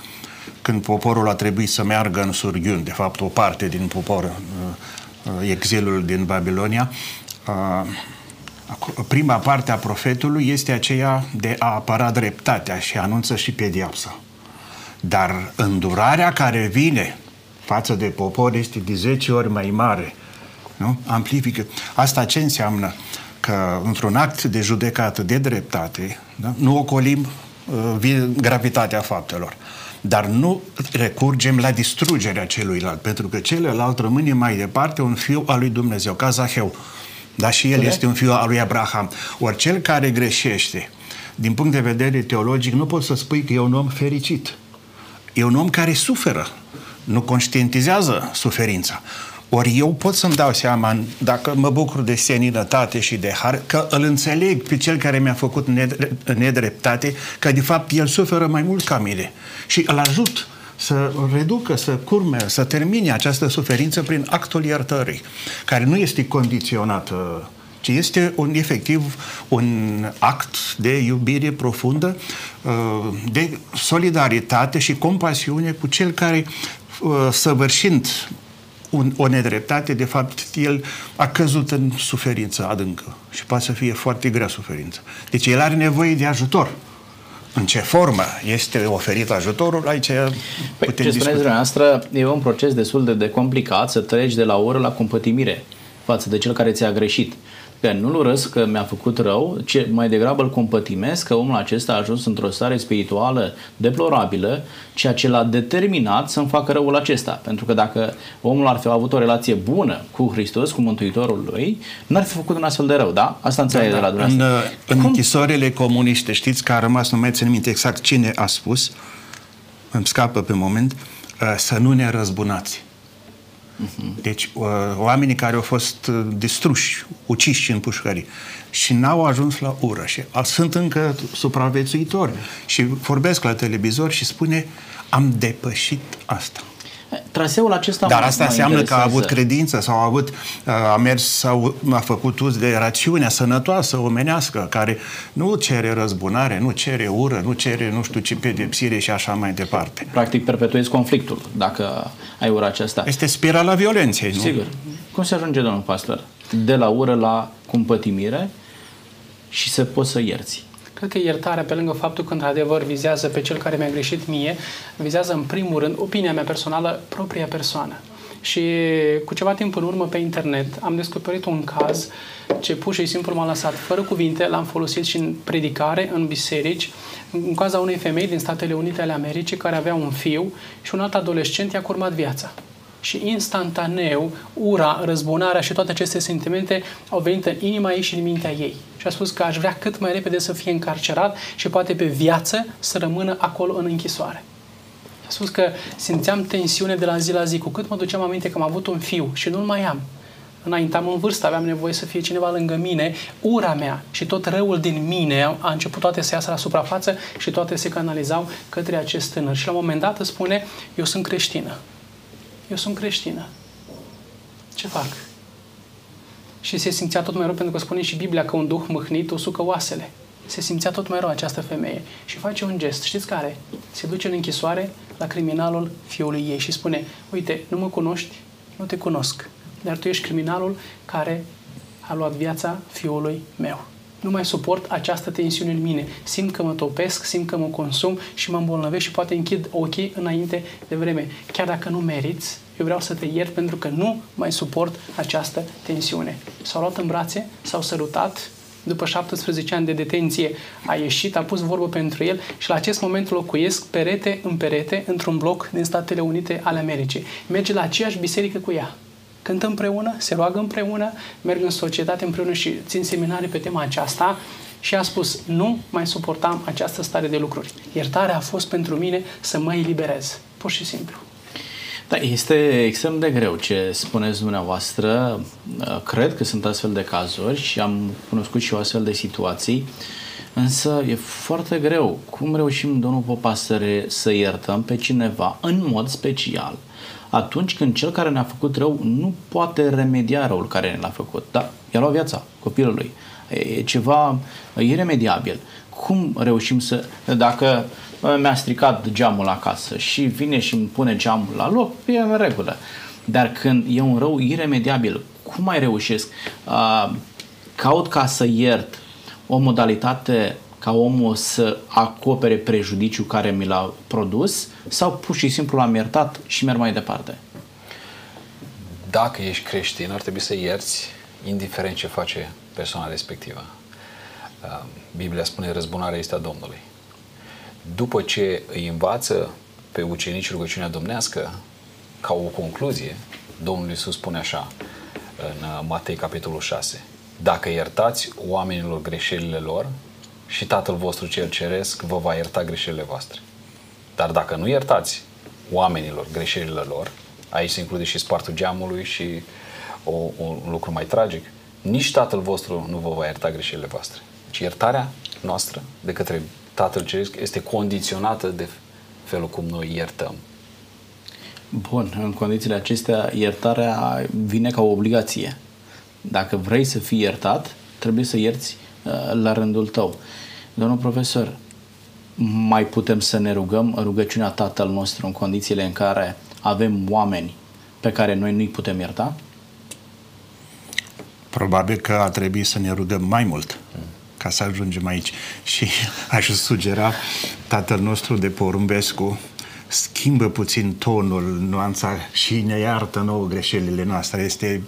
Când poporul a trebuit să meargă în surghiuni, de fapt o parte din popor, uh, exilul din Babilonia, prima parte a profetului este aceea de a apăra dreptatea și anunță și pediapsa. Dar îndurarea care vine față de popor este de 10 ori mai mare. Nu? Amplifică. Asta ce înseamnă? Că într-un act de judecată de dreptate, da? nu ocolim uh, gravitatea faptelor. Dar nu recurgem la distrugerea celuilalt, pentru că celălalt rămâne mai departe un fiu al lui Dumnezeu, ca Zaheu. Dar și el Corect. este un fiu al lui Abraham. Ori cel care greșește, din punct de vedere teologic, nu poți să spui că e un om fericit. E un om care suferă. Nu conștientizează suferința. Ori eu pot să-mi dau seama, dacă mă bucur de seninătate și de har, că îl înțeleg pe cel care mi-a făcut nedreptate, că de fapt el suferă mai mult ca mine. Și îl ajut să reducă, să curme, să termine această suferință prin actul iertării, care nu este condiționat ci este un, efectiv un act de iubire profundă, uh, de solidaritate și compasiune cu cel care, uh, săvârșind un, o nedreptate, de fapt, el a căzut în suferință adâncă și poate să fie foarte grea suferință. Deci el are nevoie de ajutor. În ce formă? Este oferit ajutorul, aici păi, Ce spuneți dumneavoastră, e un proces destul de, de complicat să treci de la oră la compătimire față de cel care ți-a greșit că nu-l urăsc că mi-a făcut rău, ci mai degrabă îl compătimesc că omul acesta a ajuns într-o stare spirituală deplorabilă, ceea ce l-a determinat să-mi facă răul acesta. Pentru că dacă omul ar fi avut o relație bună cu Hristos, cu Mântuitorul lui, n-ar fi făcut un astfel de rău, da? Asta înțeleg da, de la dumneavoastră. În, în închisoarele comuniste, știți că a rămas, nu mai țin minte exact cine a spus, îmi scapă pe moment, uh, să nu ne răzbunați. Uh-huh. Deci uh, oamenii care au fost uh, distruși, uciși în pușcării și n-au ajuns la ură și sunt încă supraviețuitori și vorbesc la televizor și spune am depășit asta. Traseul acesta Dar asta înseamnă că a avut credință sau a avut, a mers sau a făcut uz de rațiunea sănătoasă, omenească, care nu cere răzbunare, nu cere ură, nu cere nu știu ce pedepsire și așa mai departe. Practic perpetuezi conflictul dacă ai ura aceasta. Este spirala violenței, nu? Sigur. Cum se ajunge, domnul pastor? De la ură la cumpătimire și să poți să ierți. Cred că iertarea, pe lângă faptul că într-adevăr vizează pe cel care mi-a greșit mie, vizează în primul rând opinia mea personală, propria persoană. Și cu ceva timp în urmă pe internet am descoperit un caz ce pur și simplu m-a lăsat fără cuvinte, l-am folosit și în predicare, în biserici, în caza unei femei din Statele Unite ale Americii care avea un fiu și un alt adolescent i-a curmat viața și instantaneu ura, răzbunarea și toate aceste sentimente au venit în inima ei și în mintea ei. Și a spus că aș vrea cât mai repede să fie încarcerat și poate pe viață să rămână acolo în închisoare. A spus că simțeam tensiune de la zi la zi. Cu cât mă duceam aminte că am avut un fiu și nu-l mai am, înaintam în vârstă, aveam nevoie să fie cineva lângă mine, ura mea și tot răul din mine a început toate să iasă la suprafață și toate se canalizau către acest tânăr. Și la un moment dat spune, eu sunt creștină eu sunt creștină. Ce fac? Și se simțea tot mai rău, pentru că spune și Biblia că un duh mâhnit usucă oasele. Se simțea tot mai rău această femeie și face un gest. Știți care? Se duce în închisoare la criminalul fiului ei și spune, uite, nu mă cunoști, nu te cunosc, dar tu ești criminalul care a luat viața fiului meu. Nu mai suport această tensiune în mine. Simt că mă topesc, simt că mă consum și mă îmbolnăvesc și poate închid ochii înainte de vreme. Chiar dacă nu meriți, eu vreau să te iert pentru că nu mai suport această tensiune. S-au luat în brațe, s-au sărutat, după 17 ani de detenție a ieșit, a pus vorbă pentru el și la acest moment locuiesc perete în perete într-un bloc din Statele Unite ale Americii. Merge la aceeași biserică cu ea cântă împreună, se roagă împreună, merg în societate împreună și țin seminarii pe tema aceasta și a spus, nu mai suportam această stare de lucruri. Iertarea a fost pentru mine să mă eliberez, pur și simplu. Da, este extrem de greu ce spuneți dumneavoastră. Cred că sunt astfel de cazuri și am cunoscut și o astfel de situații, însă e foarte greu. Cum reușim, domnul Popa, să, re, să iertăm pe cineva în mod special atunci când cel care ne-a făcut rău nu poate remedia răul care ne l-a făcut. Da, i-a luat viața copilului. E ceva iremediabil. Cum reușim să... Dacă mi-a stricat geamul acasă și vine și îmi pune geamul la loc, e în regulă. Dar când e un rău iremediabil, cum mai reușesc? Uh, caut ca să iert o modalitate ca omul să acopere prejudiciul care mi l-a produs sau pur și simplu l-am iertat și merg mai departe? Dacă ești creștin, ar trebui să ierți indiferent ce face persoana respectivă. Uh, Biblia spune răzbunarea este a Domnului. După ce îi învață pe ucenici rugăciunea domnească, ca o concluzie, Domnul Iisus spune așa în uh, Matei capitolul 6. Dacă iertați oamenilor greșelile lor, și Tatăl vostru cel ceresc vă va ierta greșelile voastre. Dar dacă nu iertați oamenilor greșelile lor, Aici se include și spartul geamului și o, un lucru mai tragic. Nici Tatăl vostru nu vă va ierta greșelile voastre. Ci iertarea noastră de către Tatăl Ceresc este condiționată de felul cum noi iertăm. Bun, în condițiile acestea, iertarea vine ca o obligație. Dacă vrei să fii iertat, trebuie să ierți uh, la rândul tău. Domnul profesor, mai putem să ne rugăm rugăciunea Tatăl nostru în condițiile în care avem oameni pe care noi nu-i putem ierta? Probabil că ar trebui să ne rugăm mai mult ca să ajungem aici. Și aș sugera tatăl nostru de porumbescu schimbă puțin tonul, nuanța și ne iartă nouă greșelile noastre. Este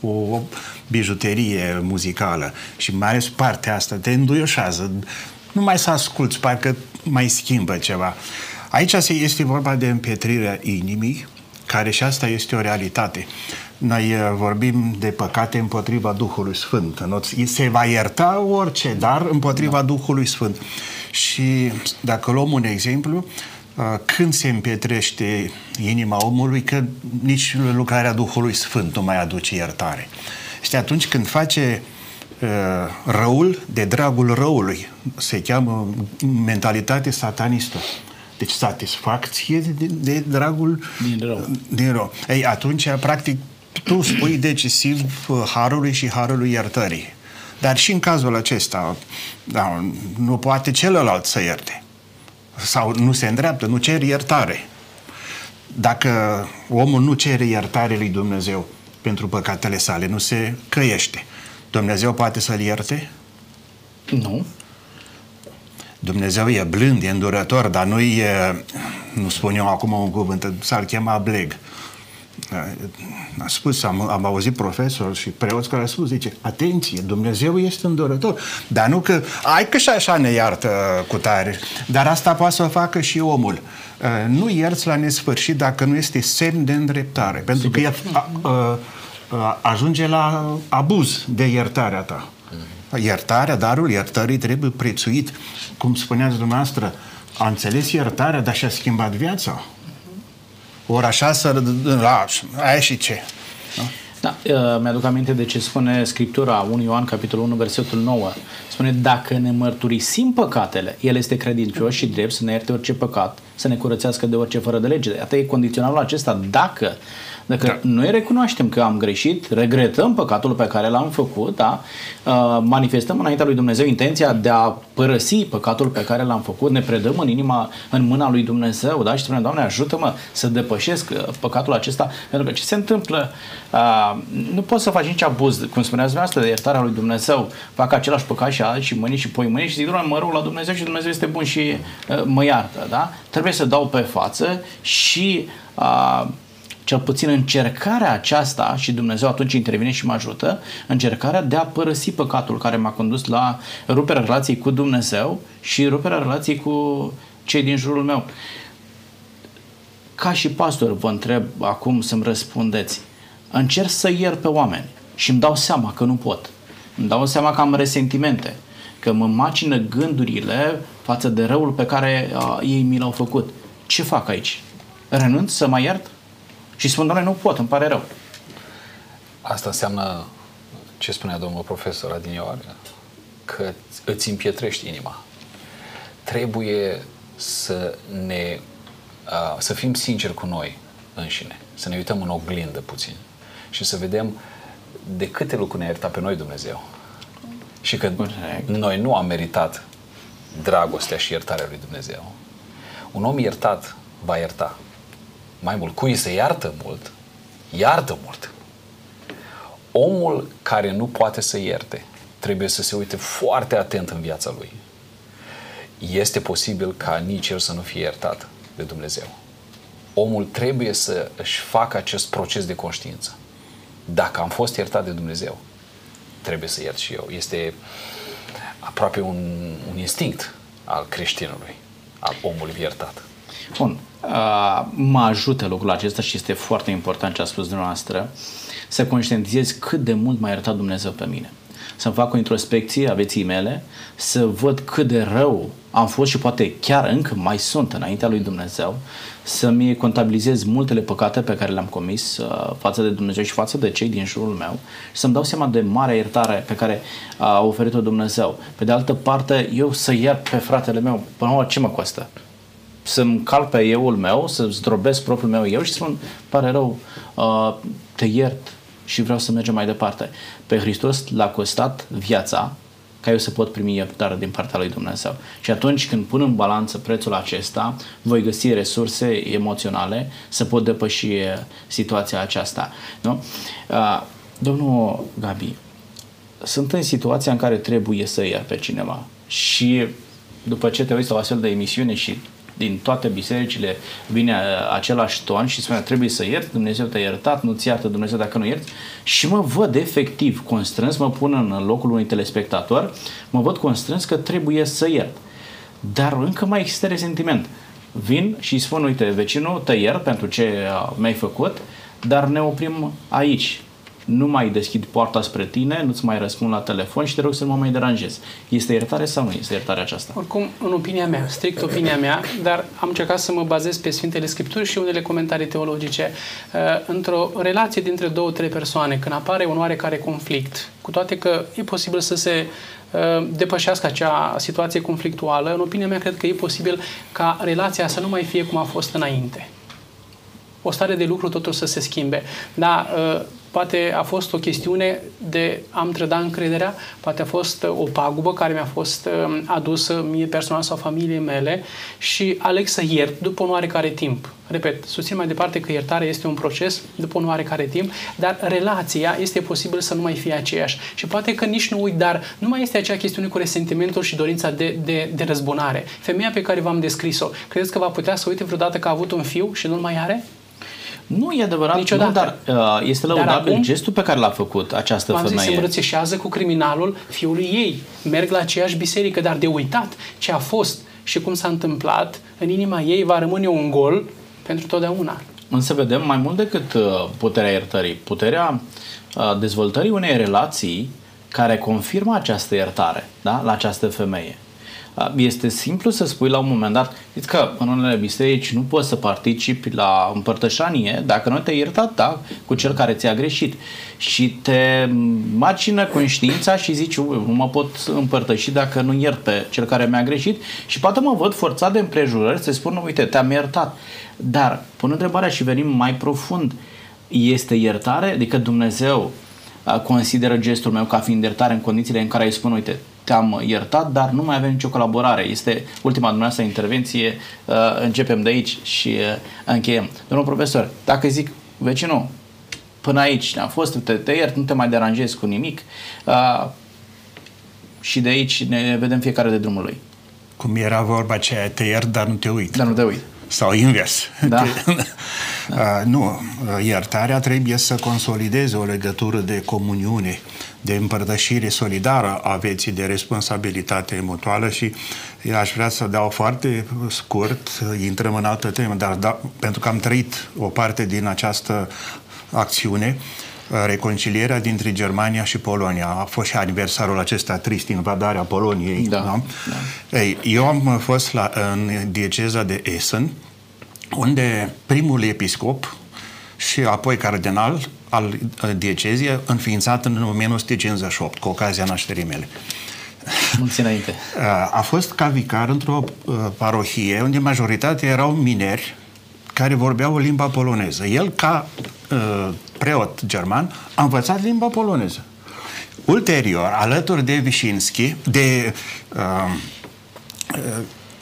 o, o bijuterie muzicală și mai ales partea asta te înduioșează. Nu mai să asculți, parcă mai schimbă ceva. Aici este vorba de împietrirea inimii, care și asta este o realitate. Noi uh, vorbim de păcate împotriva Duhului Sfânt. Se va ierta orice, dar împotriva da. Duhului Sfânt. Și dacă luăm un exemplu, uh, când se împietrește inima omului, că nici lucrarea Duhului Sfânt nu mai aduce iertare. Este atunci când face uh, răul de dragul răului. Se cheamă mentalitate satanistă. Deci satisfacție de, de dragul din rău. Din rău. Ei, atunci, practic, tu spui decisiv uh, harului și harului iertării. Dar și în cazul acesta, da, nu poate celălalt să ierte. Sau nu se îndreaptă, nu cer iertare. Dacă omul nu cere iertare lui Dumnezeu pentru păcatele sale, nu se căiește, Dumnezeu poate să-l ierte? Nu. Dumnezeu e blând, e îndurător, dar nu e, nu spun eu acum un cuvânt, s-ar chema bleg. A spus, am, am auzit profesor și preoți care au spus, zice, atenție, Dumnezeu este îndurător, dar nu că, ai că și așa ne iartă cu tare, dar asta poate să o facă și omul. Nu ierți la nesfârșit dacă nu este semn de îndreptare, pentru că a, a, a, ajunge la abuz de iertarea ta. Iertarea, darul iertării trebuie prețuit. Cum spuneați dumneavoastră, a înțeles iertarea, dar și-a schimbat viața. Ori așa să... La, aia și ce? Da, uh, mi-aduc aminte de ce spune Scriptura 1 Ioan, capitolul 1, versetul 9. Spune, dacă ne mărturisim păcatele, El este credincios și drept să ne ierte orice păcat, să ne curățească de orice fără de lege. Atât e condiționalul acesta. Dacă dacă da. noi recunoaștem că am greșit, regretăm păcatul pe care l-am făcut, da? Uh, manifestăm înaintea lui Dumnezeu intenția de a părăsi păcatul pe care l-am făcut, ne predăm în inima, în mâna lui Dumnezeu, da? Și spunem, Doamne, ajută-mă să depășesc uh, păcatul acesta, pentru că ce se întâmplă? Uh, nu poți să faci nici abuz, cum spuneați dumneavoastră, de iertarea lui Dumnezeu. Fac același păcat și azi și mâini și poi mâini și zic, Doamne, mă rog la Dumnezeu și Dumnezeu este bun și mă iartă, da? Trebuie să dau pe față și uh, cel puțin încercarea aceasta, și Dumnezeu atunci intervine și mă ajută, încercarea de a părăsi păcatul care m-a condus la ruperea relației cu Dumnezeu și ruperea relației cu cei din jurul meu. Ca și pastor vă întreb acum să-mi răspundeți. Încerc să iert pe oameni și îmi dau seama că nu pot. Îmi dau seama că am resentimente, că mă macină gândurile față de răul pe care uh, ei mi l-au făcut. Ce fac aici? Renunț să mă iert? Și spun, doamne, nu pot, îmi pare rău. Asta înseamnă ce spunea domnul profesor Adinioară, că îți împietrești inima. Trebuie să ne să fim sinceri cu noi înșine, să ne uităm în oglindă puțin și să vedem de câte lucruri ne-a iertat pe noi Dumnezeu. Și că Correct. noi nu am meritat dragostea și iertarea lui Dumnezeu. Un om iertat va ierta mai mult, cui se iartă mult, iartă mult. Omul care nu poate să ierte trebuie să se uite foarte atent în viața lui. Este posibil ca nici el să nu fie iertat de Dumnezeu. Omul trebuie să își facă acest proces de conștiință. Dacă am fost iertat de Dumnezeu, trebuie să iert și eu. Este aproape un, un instinct al creștinului, al omului iertat. Bun. Uh, mă ajută lucrul acesta și este foarte important ce a spus dumneavoastră să conștientizez cât de mult m-a iertat Dumnezeu pe mine. să-mi fac o introspecție a vieții mele, să văd cât de rău am fost și poate chiar încă mai sunt înaintea lui Dumnezeu, să-mi contabilizez multele păcate pe care le-am comis uh, față de Dumnezeu și față de cei din jurul meu și să-mi dau seama de marea iertare pe care a oferit-o Dumnezeu. Pe de altă parte, eu să iert pe fratele meu, până la ce mă costă? Să-mi calc pe euul meu, să zdrobesc propriul meu eu și să spun, pare rău, uh, te iert și vreau să mergem mai departe. Pe Hristos l-a costat viața ca eu să pot primi iertare din partea lui Dumnezeu. Și atunci când pun în balanță prețul acesta, voi găsi resurse emoționale să pot depăși uh, situația aceasta. Nu? Uh, domnul Gabi, sunt în situația în care trebuie să iert pe cineva și după ce te uiți la o astfel de emisiune și din toate bisericile vine uh, același ton și spune trebuie să ierți, Dumnezeu te-a iertat, nu-ți iartă Dumnezeu dacă nu ierți și mă văd efectiv constrâns, mă pun în locul unui telespectator, mă văd constrâns că trebuie să iert. Dar încă mai există resentiment. Vin și spun, uite, vecinul, te iert pentru ce uh, mi-ai făcut, dar ne oprim aici nu mai deschid poarta spre tine, nu-ți mai răspund la telefon și te rog să nu mă mai deranjez. Este iertare sau nu este iertarea aceasta? Oricum, în opinia mea, strict opinia mea, dar am încercat să mă bazez pe Sfintele Scripturi și unele comentarii teologice. Uh, într-o relație dintre două, trei persoane, când apare un oarecare conflict, cu toate că e posibil să se uh, depășească acea situație conflictuală, în opinia mea cred că e posibil ca relația să nu mai fie cum a fost înainte o stare de lucru totuși să se schimbe. Da, uh, poate a fost o chestiune de am trăda încrederea, poate a fost o pagubă care mi-a fost um, adusă mie personal sau familiei mele și aleg să iert după un oarecare timp. Repet, susțin mai departe că iertarea este un proces după un oarecare timp, dar relația este posibil să nu mai fie aceeași. Și poate că nici nu uit, dar nu mai este acea chestiune cu resentimentul și dorința de, de, de răzbunare. Femeia pe care v-am descris-o, credeți că va putea să uite vreodată că a avut un fiu și nu-l mai are? Nu e adevărat, Niciodată. nu, dar uh, este lăudabil acum, gestul pe care l-a făcut această femeie. Zis, se îmbrățișează cu criminalul fiului ei, merg la aceeași biserică, dar de uitat ce a fost și cum s-a întâmplat, în inima ei va rămâne un gol pentru totdeauna. Însă vedem mai mult decât uh, puterea iertării, puterea uh, dezvoltării unei relații care confirmă această iertare da? la această femeie. Este simplu să spui la un moment dat, știți că în unele biserici nu poți să participi la împărtășanie dacă nu te-ai iertat da, cu cel care ți-a greșit și te macină conștiința și zici, nu mă pot împărtăși dacă nu iert pe cel care mi-a greșit și poate mă văd forțat de împrejurări să spun, uite, te-am iertat. Dar, pun întrebarea și venim mai profund, este iertare? Adică Dumnezeu consideră gestul meu ca fiind iertare în condițiile în care îi spun, uite, te-am iertat, dar nu mai avem nicio colaborare. Este ultima dumneavoastră intervenție, uh, începem de aici și uh, încheiem. Domnul profesor, dacă zic, vecinul, până aici ne-am fost, te, te iert, nu te mai deranjezi cu nimic uh, și de aici ne vedem fiecare de drumul lui. Cum era vorba aceea, te iert, dar nu te uit. Dar nu te uit. Sau invers. Da. da. nu, iertarea trebuie să consolideze o legătură de comuniune, de împărtășire solidară a vieții de responsabilitate mutuală și aș vrea să dau foarte scurt, intrăm în altă temă, dar da, pentru că am trăit o parte din această acțiune, reconcilierea dintre Germania și Polonia. A fost și aniversarul acesta trist, invadarea Poloniei. Da, da? Da. Ei, eu am fost la, în dieceza de Essen, unde primul episcop și apoi cardenal al uh, diecezii, înființat în 1958, cu ocazia nașterii mele. Mulți înainte. Uh, a fost ca vicar într-o uh, parohie unde majoritatea erau mineri care vorbeau limba poloneză. El, ca uh, preot german, a învățat limba poloneză. Ulterior, alături de Vișinski, de uh,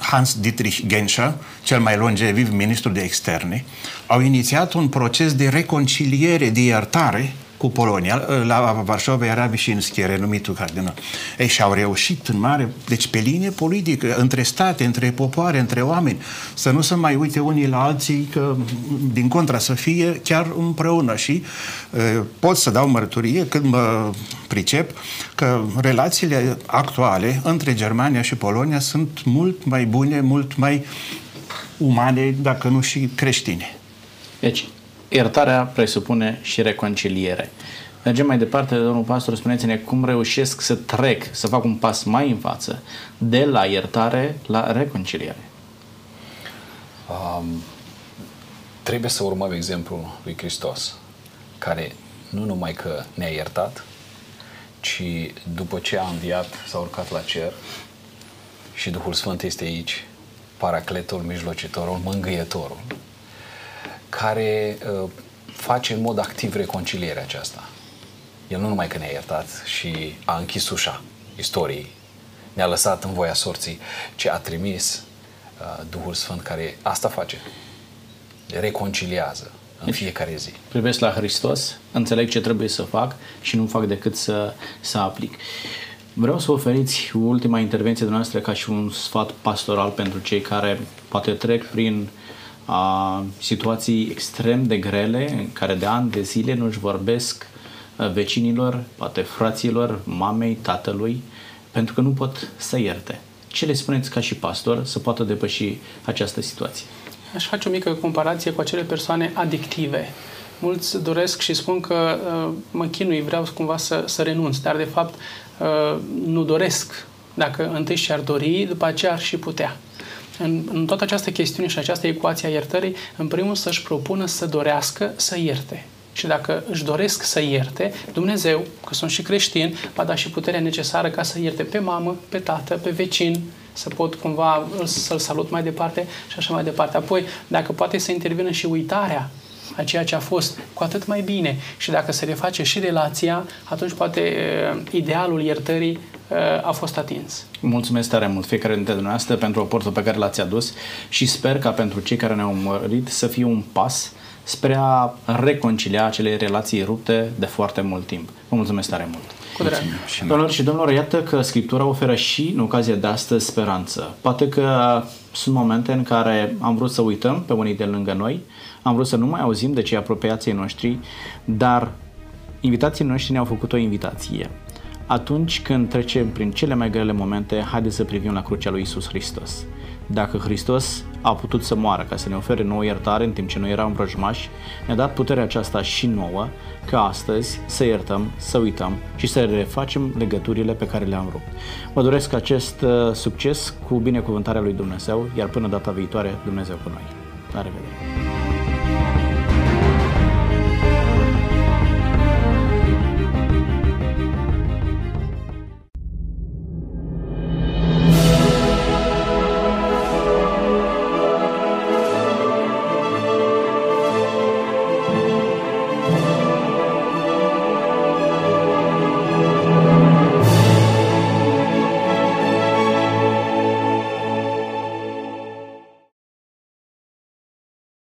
uh, Hans Dietrich Genscher, cel mai longeviv ministru de externe, au inițiat un proces de reconciliere, de iertare cu Polonia. La Varșova era Vișinski, renumitul cardinal. Ei, și-au reușit în mare, deci pe linie politică, între state, între popoare, între oameni, să nu se mai uite unii la alții, că din contra să fie chiar împreună și uh, pot să dau mărturie când mă pricep că relațiile actuale între Germania și Polonia sunt mult mai bune, mult mai umane, dacă nu și creștine. Deci, iertarea presupune și reconciliere. Mergem mai departe, domnul pastor, spuneți-ne cum reușesc să trec, să fac un pas mai în față, de la iertare la reconciliare. Um, trebuie să urmăm exemplul lui Hristos, care nu numai că ne-a iertat, ci după ce a înviat, s-a urcat la cer și Duhul Sfânt este aici, paracletul, mijlocitorul, mângâietorul, care uh, face în mod activ reconcilierea aceasta. El nu numai că ne-a iertat și a închis ușa istoriei, ne-a lăsat în voia sorții, ci a trimis uh, Duhul Sfânt care asta face. Reconciliază în deci, fiecare zi. Privesc la Hristos, înțeleg ce trebuie să fac și nu fac decât să, să aplic. Vreau să oferiți ultima intervenție de noastră ca și un sfat pastoral pentru cei care poate trec prin a, situații extrem de grele, în care de ani de zile nu-și vorbesc vecinilor, poate fraților, mamei, tatălui, pentru că nu pot să ierte. Ce le spuneți ca și pastor să poată depăși această situație? Aș face o mică comparație cu acele persoane adictive. Mulți doresc și spun că uh, mă chinui, vreau cumva să, să renunț, dar de fapt uh, nu doresc. Dacă întâi și-ar dori, după aceea ar și putea. În, în toată această chestiune și această ecuație a iertării, în primul să-și propună să dorească să ierte. Și dacă își doresc să ierte, Dumnezeu, că sunt și creștin, va da și puterea necesară ca să ierte pe mamă, pe tată, pe vecin, să pot cumva să-l salut mai departe și așa mai departe. Apoi, dacă poate să intervină și uitarea a ceea ce a fost, cu atât mai bine. Și dacă se reface și relația, atunci poate uh, idealul iertării uh, a fost atins. Mulțumesc tare mult fiecare dintre dumneavoastră pentru aportul pe care l-ați adus și sper ca pentru cei care ne-au urmărit să fie un pas spre a reconcilia acele relații rupte de foarte mult timp. Vă mulțumesc tare mult! Cu drag. Doamnelor și domnilor, iată că Scriptura oferă și în ocazia de astăzi speranță. Poate că sunt momente în care am vrut să uităm pe unii de lângă noi, am vrut să nu mai auzim de cei apropiații noștri, dar invitații noștri ne-au făcut o invitație. Atunci când trecem prin cele mai grele momente, haideți să privim la crucea lui Isus Hristos. Dacă Hristos a putut să moară ca să ne ofere nouă iertare în timp ce noi eram vrăjmași, ne-a dat puterea aceasta și nouă ca astăzi să iertăm, să uităm și să refacem legăturile pe care le-am rupt. Vă doresc acest uh, succes cu binecuvântarea lui Dumnezeu, iar până data viitoare, Dumnezeu cu noi. La revedere!